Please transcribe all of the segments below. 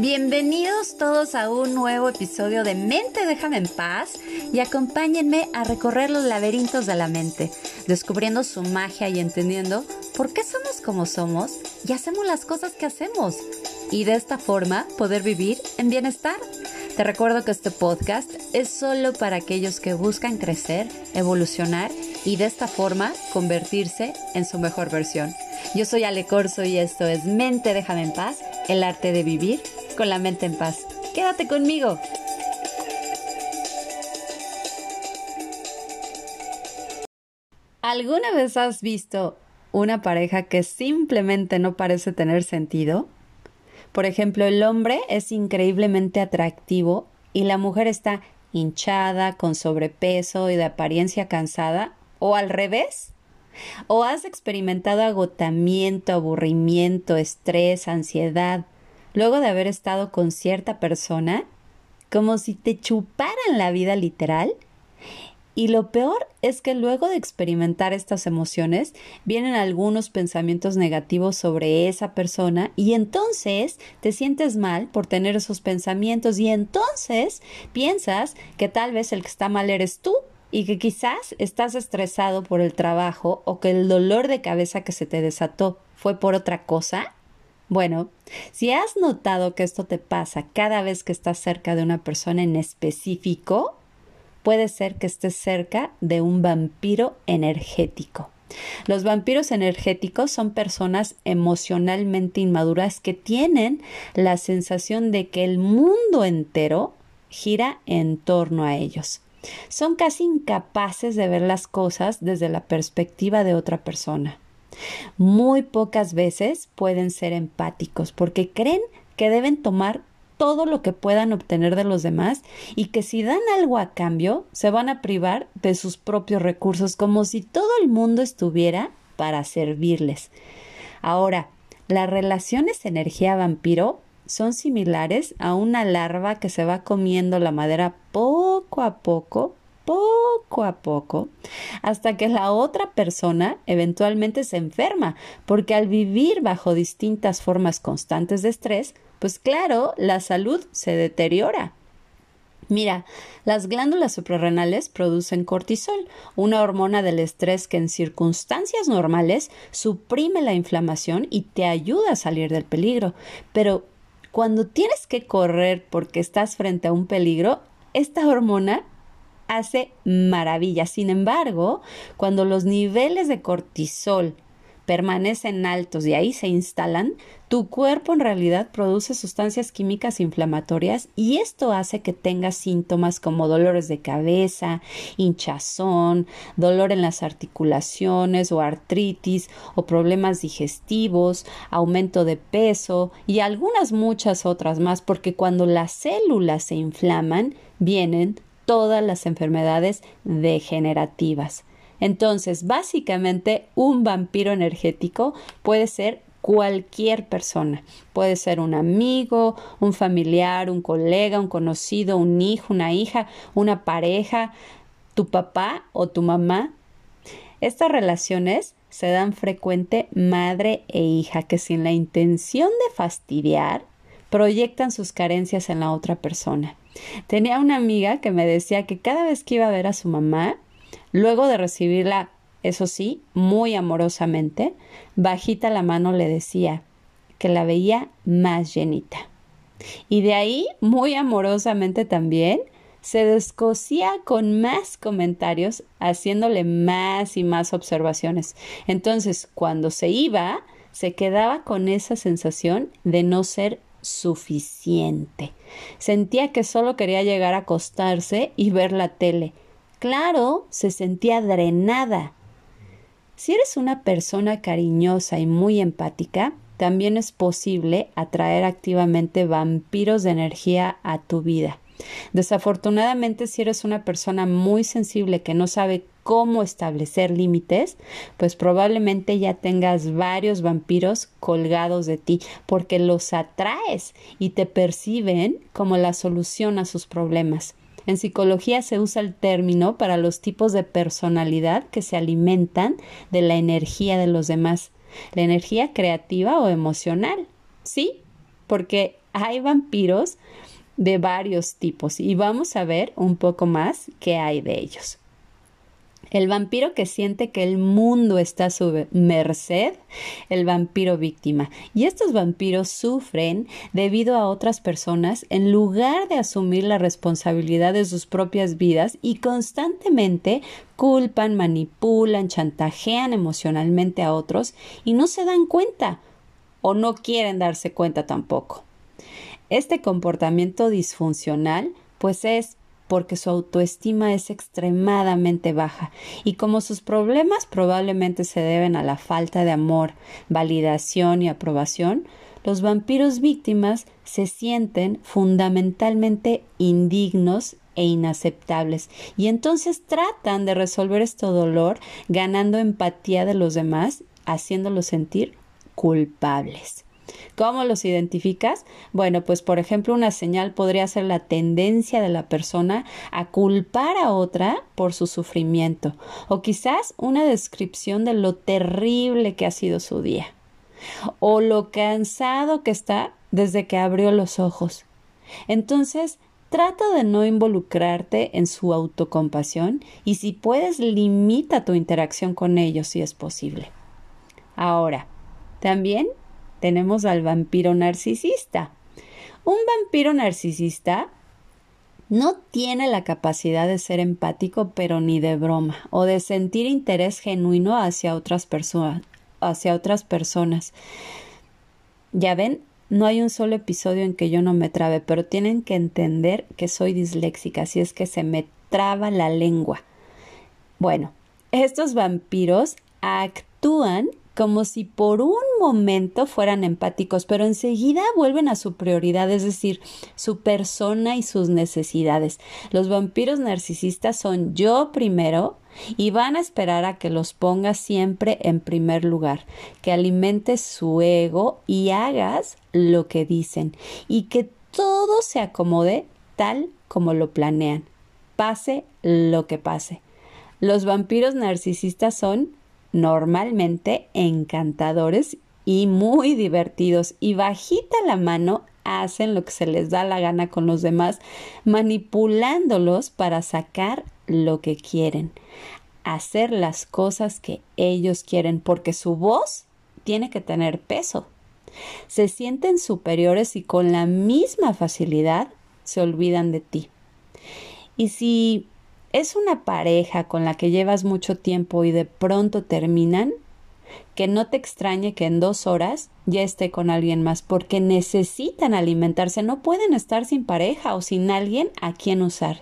Bienvenidos todos a un nuevo episodio de Mente Déjame en Paz y acompáñenme a recorrer los laberintos de la mente, descubriendo su magia y entendiendo por qué somos como somos y hacemos las cosas que hacemos y de esta forma poder vivir en bienestar. Te recuerdo que este podcast es solo para aquellos que buscan crecer, evolucionar y de esta forma convertirse en su mejor versión. Yo soy Ale Corso y esto es Mente Déjame en Paz, el arte de vivir con la mente en paz. Quédate conmigo. ¿Alguna vez has visto una pareja que simplemente no parece tener sentido? Por ejemplo, el hombre es increíblemente atractivo y la mujer está hinchada, con sobrepeso y de apariencia cansada, o al revés. ¿O has experimentado agotamiento, aburrimiento, estrés, ansiedad, luego de haber estado con cierta persona, como si te chuparan la vida literal. Y lo peor es que luego de experimentar estas emociones vienen algunos pensamientos negativos sobre esa persona y entonces te sientes mal por tener esos pensamientos y entonces piensas que tal vez el que está mal eres tú y que quizás estás estresado por el trabajo o que el dolor de cabeza que se te desató fue por otra cosa bueno, si has notado que esto te pasa cada vez que estás cerca de una persona en específico, puede ser que estés cerca de un vampiro energético. Los vampiros energéticos son personas emocionalmente inmaduras que tienen la sensación de que el mundo entero gira en torno a ellos. Son casi incapaces de ver las cosas desde la perspectiva de otra persona. Muy pocas veces pueden ser empáticos porque creen que deben tomar todo lo que puedan obtener de los demás y que si dan algo a cambio se van a privar de sus propios recursos como si todo el mundo estuviera para servirles. Ahora, las relaciones energía vampiro son similares a una larva que se va comiendo la madera poco a poco poco a poco hasta que la otra persona eventualmente se enferma, porque al vivir bajo distintas formas constantes de estrés, pues claro, la salud se deteriora. Mira, las glándulas suprarrenales producen cortisol, una hormona del estrés que en circunstancias normales suprime la inflamación y te ayuda a salir del peligro. Pero cuando tienes que correr porque estás frente a un peligro, esta hormona hace maravillas. Sin embargo, cuando los niveles de cortisol permanecen altos y ahí se instalan, tu cuerpo en realidad produce sustancias químicas inflamatorias y esto hace que tengas síntomas como dolores de cabeza, hinchazón, dolor en las articulaciones o artritis o problemas digestivos, aumento de peso y algunas muchas otras más porque cuando las células se inflaman vienen todas las enfermedades degenerativas. Entonces, básicamente, un vampiro energético puede ser cualquier persona. Puede ser un amigo, un familiar, un colega, un conocido, un hijo, una hija, una pareja, tu papá o tu mamá. Estas relaciones se dan frecuente madre e hija que sin la intención de fastidiar proyectan sus carencias en la otra persona. Tenía una amiga que me decía que cada vez que iba a ver a su mamá, luego de recibirla, eso sí, muy amorosamente, bajita la mano le decía que la veía más llenita. Y de ahí, muy amorosamente también, se descosía con más comentarios, haciéndole más y más observaciones. Entonces, cuando se iba, se quedaba con esa sensación de no ser suficiente. Sentía que solo quería llegar a acostarse y ver la tele. Claro, se sentía drenada. Si eres una persona cariñosa y muy empática, también es posible atraer activamente vampiros de energía a tu vida. Desafortunadamente, si eres una persona muy sensible que no sabe cómo establecer límites, pues probablemente ya tengas varios vampiros colgados de ti, porque los atraes y te perciben como la solución a sus problemas. En psicología se usa el término para los tipos de personalidad que se alimentan de la energía de los demás, la energía creativa o emocional. Sí, porque hay vampiros de varios tipos y vamos a ver un poco más qué hay de ellos. El vampiro que siente que el mundo está a su merced, el vampiro víctima. Y estos vampiros sufren debido a otras personas en lugar de asumir la responsabilidad de sus propias vidas y constantemente culpan, manipulan, chantajean emocionalmente a otros y no se dan cuenta o no quieren darse cuenta tampoco. Este comportamiento disfuncional pues es porque su autoestima es extremadamente baja y como sus problemas probablemente se deben a la falta de amor, validación y aprobación, los vampiros víctimas se sienten fundamentalmente indignos e inaceptables y entonces tratan de resolver este dolor ganando empatía de los demás, haciéndolos sentir culpables. ¿Cómo los identificas? Bueno, pues por ejemplo una señal podría ser la tendencia de la persona a culpar a otra por su sufrimiento o quizás una descripción de lo terrible que ha sido su día o lo cansado que está desde que abrió los ojos. Entonces, trata de no involucrarte en su autocompasión y si puedes limita tu interacción con ellos si es posible. Ahora, también tenemos al vampiro narcisista. Un vampiro narcisista no tiene la capacidad de ser empático, pero ni de broma, o de sentir interés genuino hacia otras personas, hacia otras personas. Ya ven, no hay un solo episodio en que yo no me trabe, pero tienen que entender que soy disléxica, así es que se me traba la lengua. Bueno, estos vampiros actúan como si por un momento fueran empáticos, pero enseguida vuelven a su prioridad, es decir, su persona y sus necesidades. Los vampiros narcisistas son yo primero y van a esperar a que los pongas siempre en primer lugar, que alimentes su ego y hagas lo que dicen y que todo se acomode tal como lo planean, pase lo que pase. Los vampiros narcisistas son normalmente encantadores y muy divertidos y bajita la mano hacen lo que se les da la gana con los demás, manipulándolos para sacar lo que quieren, hacer las cosas que ellos quieren, porque su voz tiene que tener peso. Se sienten superiores y con la misma facilidad se olvidan de ti. Y si es una pareja con la que llevas mucho tiempo y de pronto terminan, que no te extrañe que en dos horas ya esté con alguien más, porque necesitan alimentarse, no pueden estar sin pareja o sin alguien a quien usar.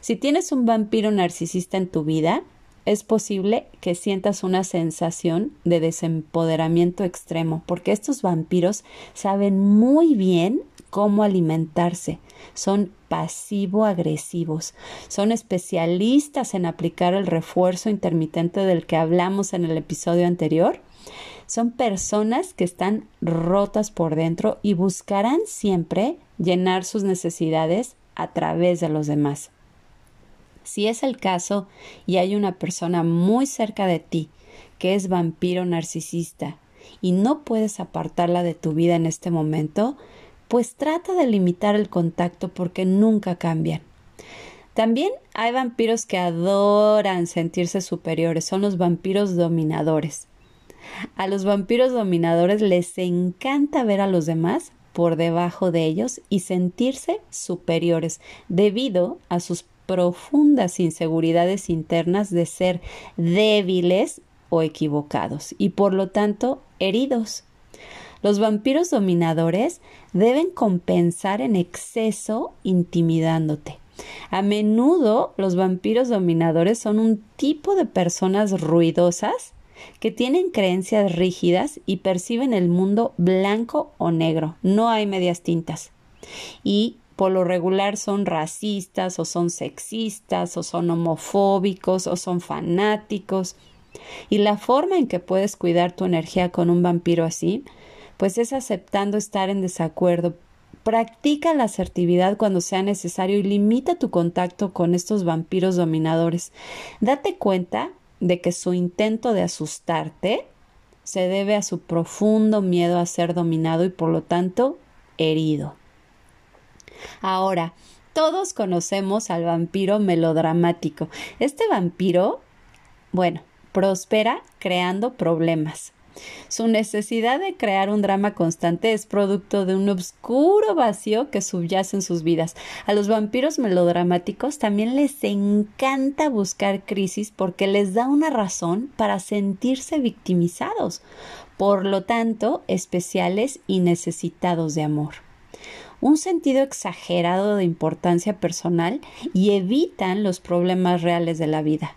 Si tienes un vampiro narcisista en tu vida, es posible que sientas una sensación de desempoderamiento extremo, porque estos vampiros saben muy bien cómo alimentarse. Son pasivo-agresivos. Son especialistas en aplicar el refuerzo intermitente del que hablamos en el episodio anterior. Son personas que están rotas por dentro y buscarán siempre llenar sus necesidades a través de los demás. Si es el caso y hay una persona muy cerca de ti que es vampiro narcisista y no puedes apartarla de tu vida en este momento, pues trata de limitar el contacto porque nunca cambian. También hay vampiros que adoran sentirse superiores, son los vampiros dominadores. A los vampiros dominadores les encanta ver a los demás por debajo de ellos y sentirse superiores debido a sus profundas inseguridades internas de ser débiles o equivocados y por lo tanto heridos. Los vampiros dominadores deben compensar en exceso intimidándote. A menudo los vampiros dominadores son un tipo de personas ruidosas que tienen creencias rígidas y perciben el mundo blanco o negro. No hay medias tintas. Y por lo regular son racistas o son sexistas o son homofóbicos o son fanáticos. Y la forma en que puedes cuidar tu energía con un vampiro así pues es aceptando estar en desacuerdo. Practica la asertividad cuando sea necesario y limita tu contacto con estos vampiros dominadores. Date cuenta de que su intento de asustarte se debe a su profundo miedo a ser dominado y por lo tanto herido. Ahora, todos conocemos al vampiro melodramático. Este vampiro, bueno, prospera creando problemas. Su necesidad de crear un drama constante es producto de un oscuro vacío que subyace en sus vidas. A los vampiros melodramáticos también les encanta buscar crisis porque les da una razón para sentirse victimizados, por lo tanto, especiales y necesitados de amor un sentido exagerado de importancia personal y evitan los problemas reales de la vida.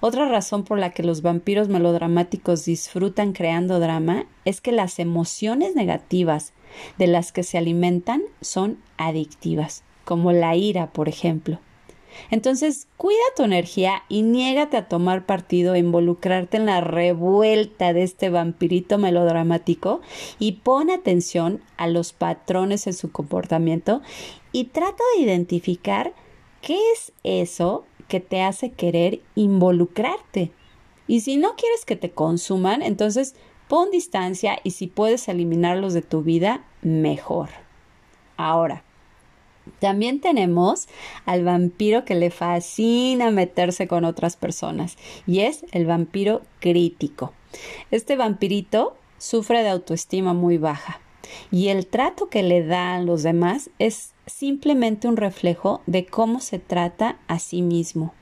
Otra razón por la que los vampiros melodramáticos disfrutan creando drama es que las emociones negativas de las que se alimentan son adictivas, como la ira, por ejemplo. Entonces, cuida tu energía y niégate a tomar partido e involucrarte en la revuelta de este vampirito melodramático y pon atención a los patrones en su comportamiento y trata de identificar qué es eso que te hace querer involucrarte. Y si no quieres que te consuman, entonces pon distancia y si puedes eliminarlos de tu vida, mejor. Ahora, también tenemos al vampiro que le fascina meterse con otras personas y es el vampiro crítico. Este vampirito sufre de autoestima muy baja y el trato que le da a los demás es simplemente un reflejo de cómo se trata a sí mismo.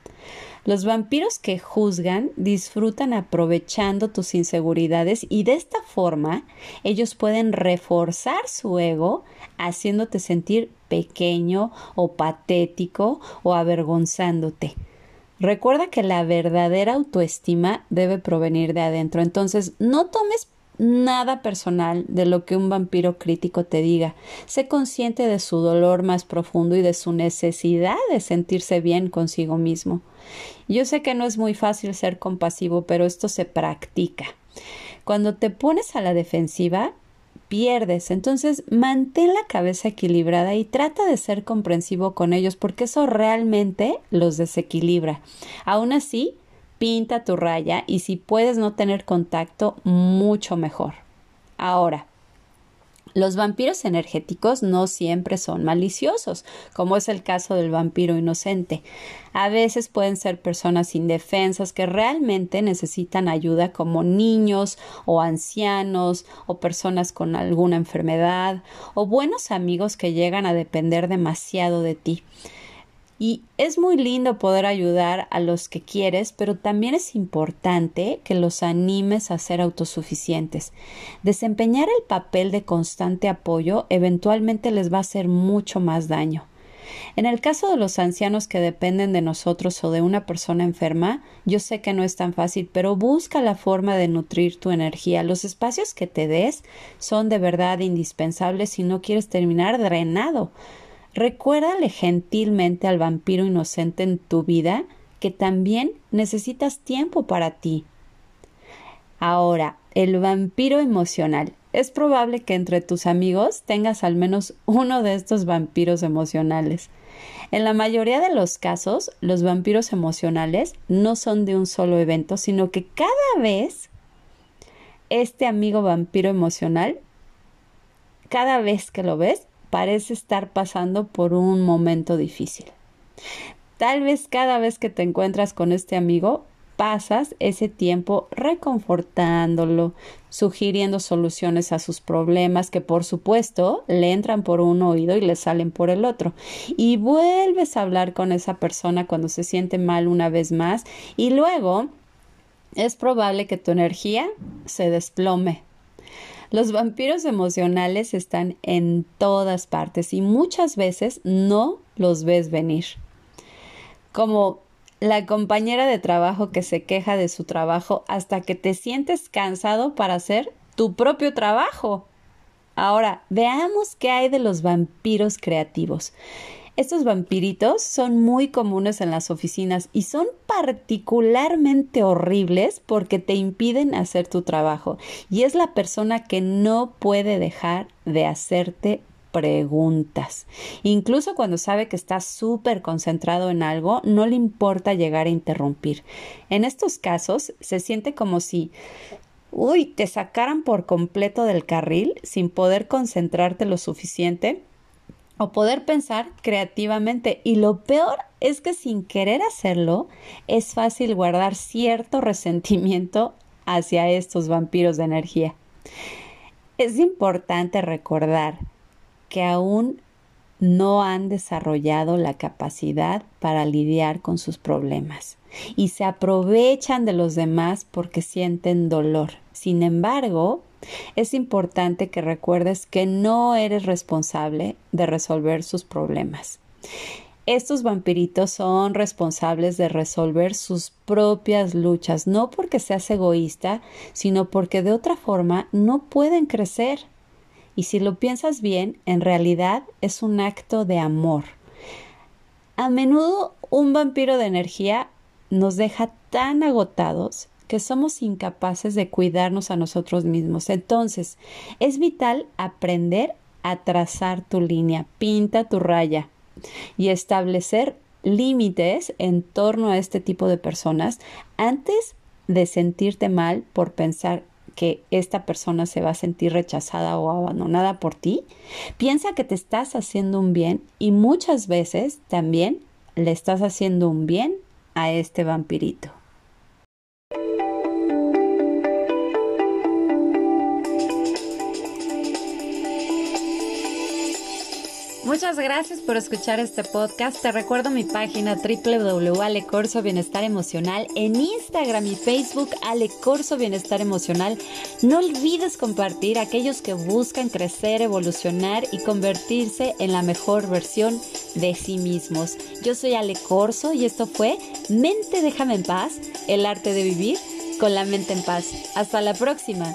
Los vampiros que juzgan disfrutan aprovechando tus inseguridades y de esta forma ellos pueden reforzar su ego haciéndote sentir pequeño o patético o avergonzándote. Recuerda que la verdadera autoestima debe provenir de adentro, entonces no tomes nada personal de lo que un vampiro crítico te diga. Sé consciente de su dolor más profundo y de su necesidad de sentirse bien consigo mismo. Yo sé que no es muy fácil ser compasivo, pero esto se practica. Cuando te pones a la defensiva, pierdes. Entonces, mantén la cabeza equilibrada y trata de ser comprensivo con ellos porque eso realmente los desequilibra. Aún así, pinta tu raya y si puedes no tener contacto, mucho mejor. Ahora, los vampiros energéticos no siempre son maliciosos, como es el caso del vampiro inocente. A veces pueden ser personas indefensas que realmente necesitan ayuda como niños o ancianos o personas con alguna enfermedad o buenos amigos que llegan a depender demasiado de ti. Y es muy lindo poder ayudar a los que quieres, pero también es importante que los animes a ser autosuficientes. Desempeñar el papel de constante apoyo eventualmente les va a hacer mucho más daño. En el caso de los ancianos que dependen de nosotros o de una persona enferma, yo sé que no es tan fácil, pero busca la forma de nutrir tu energía. Los espacios que te des son de verdad indispensables si no quieres terminar drenado. Recuérdale gentilmente al vampiro inocente en tu vida que también necesitas tiempo para ti. Ahora, el vampiro emocional. Es probable que entre tus amigos tengas al menos uno de estos vampiros emocionales. En la mayoría de los casos, los vampiros emocionales no son de un solo evento, sino que cada vez este amigo vampiro emocional, cada vez que lo ves, parece estar pasando por un momento difícil. Tal vez cada vez que te encuentras con este amigo, pasas ese tiempo reconfortándolo, sugiriendo soluciones a sus problemas que por supuesto le entran por un oído y le salen por el otro. Y vuelves a hablar con esa persona cuando se siente mal una vez más y luego es probable que tu energía se desplome los vampiros emocionales están en todas partes y muchas veces no los ves venir. Como la compañera de trabajo que se queja de su trabajo hasta que te sientes cansado para hacer tu propio trabajo. Ahora, veamos qué hay de los vampiros creativos. Estos vampiritos son muy comunes en las oficinas y son particularmente horribles porque te impiden hacer tu trabajo y es la persona que no puede dejar de hacerte preguntas. Incluso cuando sabe que estás súper concentrado en algo, no le importa llegar a interrumpir. En estos casos se siente como si uy, te sacaran por completo del carril sin poder concentrarte lo suficiente o poder pensar creativamente. Y lo peor es que sin querer hacerlo, es fácil guardar cierto resentimiento hacia estos vampiros de energía. Es importante recordar que aún no han desarrollado la capacidad para lidiar con sus problemas y se aprovechan de los demás porque sienten dolor. Sin embargo, es importante que recuerdes que no eres responsable de resolver sus problemas. Estos vampiritos son responsables de resolver sus propias luchas, no porque seas egoísta, sino porque de otra forma no pueden crecer. Y si lo piensas bien, en realidad es un acto de amor. A menudo un vampiro de energía nos deja tan agotados que somos incapaces de cuidarnos a nosotros mismos. Entonces, es vital aprender a trazar tu línea, pinta tu raya y establecer límites en torno a este tipo de personas antes de sentirte mal por pensar que esta persona se va a sentir rechazada o abandonada por ti, piensa que te estás haciendo un bien y muchas veces también le estás haciendo un bien a este vampirito. Muchas gracias por escuchar este podcast. Te recuerdo mi página www.alecorso Bienestar Emocional en Instagram y Facebook Alecorso Bienestar Emocional. No olvides compartir aquellos que buscan crecer, evolucionar y convertirse en la mejor versión de sí mismos. Yo soy Ale Corso y esto fue Mente déjame en paz, el arte de vivir con la mente en paz. Hasta la próxima.